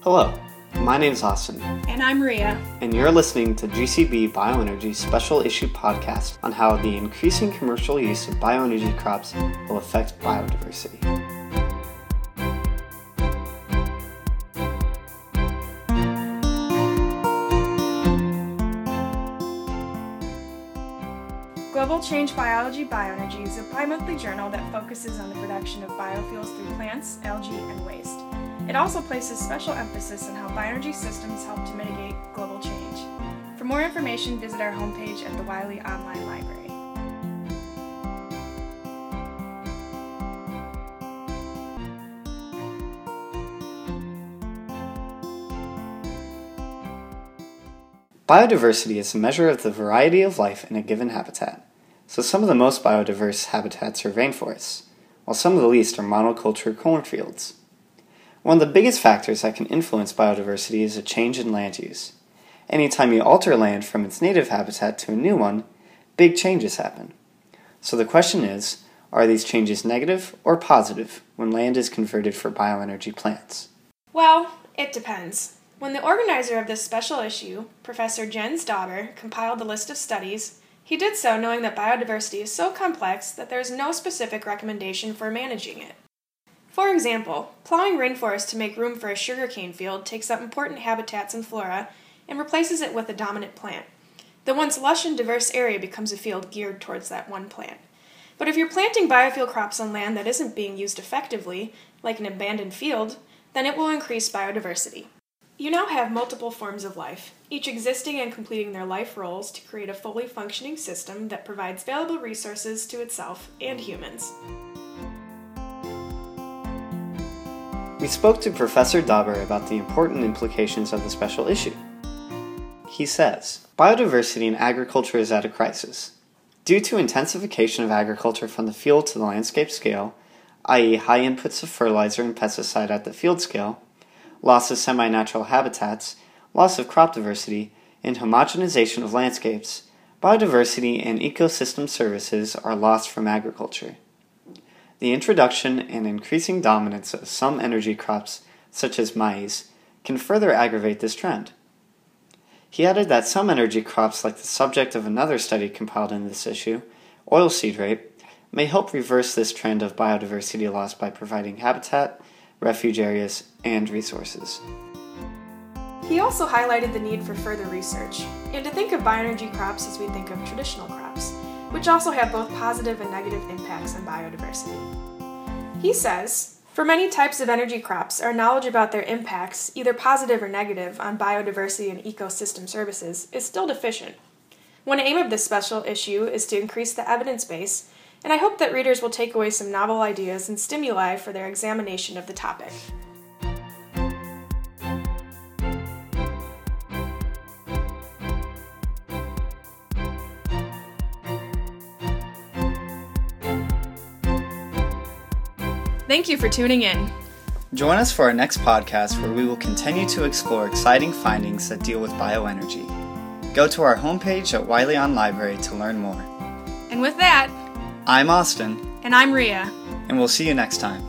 Hello, my name is Austin, And I'm Ria. and you're listening to GCB Bioenergy's special issue podcast on how the increasing commercial use of bioenergy crops will affect biodiversity. Global Change Biology Bioenergy is a bi monthly journal that focuses on the production of biofuels through plants, algae, and waste. It also places special emphasis on how bioenergy systems help to mitigate global change. For more information, visit our homepage at the Wiley Online Library. Biodiversity is a measure of the variety of life in a given habitat. So some of the most biodiverse habitats are rainforests, while some of the least are monoculture cornfields. One of the biggest factors that can influence biodiversity is a change in land use. Anytime you alter land from its native habitat to a new one, big changes happen. So the question is are these changes negative or positive when land is converted for bioenergy plants? Well, it depends. When the organizer of this special issue, Professor Jens Dauber, compiled the list of studies, he did so knowing that biodiversity is so complex that there is no specific recommendation for managing it. For example, plowing rainforest to make room for a sugarcane field takes up important habitats and flora and replaces it with a dominant plant. The once lush and diverse area becomes a field geared towards that one plant. But if you're planting biofuel crops on land that isn't being used effectively, like an abandoned field, then it will increase biodiversity. You now have multiple forms of life, each existing and completing their life roles to create a fully functioning system that provides valuable resources to itself and humans. We spoke to Professor Dauber about the important implications of the special issue. He says Biodiversity in agriculture is at a crisis. Due to intensification of agriculture from the field to the landscape scale, i.e., high inputs of fertilizer and pesticide at the field scale, loss of semi natural habitats, loss of crop diversity, and homogenization of landscapes, biodiversity and ecosystem services are lost from agriculture. The introduction and increasing dominance of some energy crops, such as maize, can further aggravate this trend. He added that some energy crops, like the subject of another study compiled in this issue, oilseed rape, may help reverse this trend of biodiversity loss by providing habitat, refuge areas, and resources. He also highlighted the need for further research, and to think of bioenergy crops as we think of traditional crops, which also have both positive and negative impacts on biodiversity. He says, for many types of energy crops, our knowledge about their impacts, either positive or negative, on biodiversity and ecosystem services is still deficient. One aim of this special issue is to increase the evidence base, and I hope that readers will take away some novel ideas and stimuli for their examination of the topic. Thank you for tuning in. Join us for our next podcast where we will continue to explore exciting findings that deal with bioenergy. Go to our homepage at Wiley Online Library to learn more. And with that, I'm Austin, and I'm Ria. and we'll see you next time.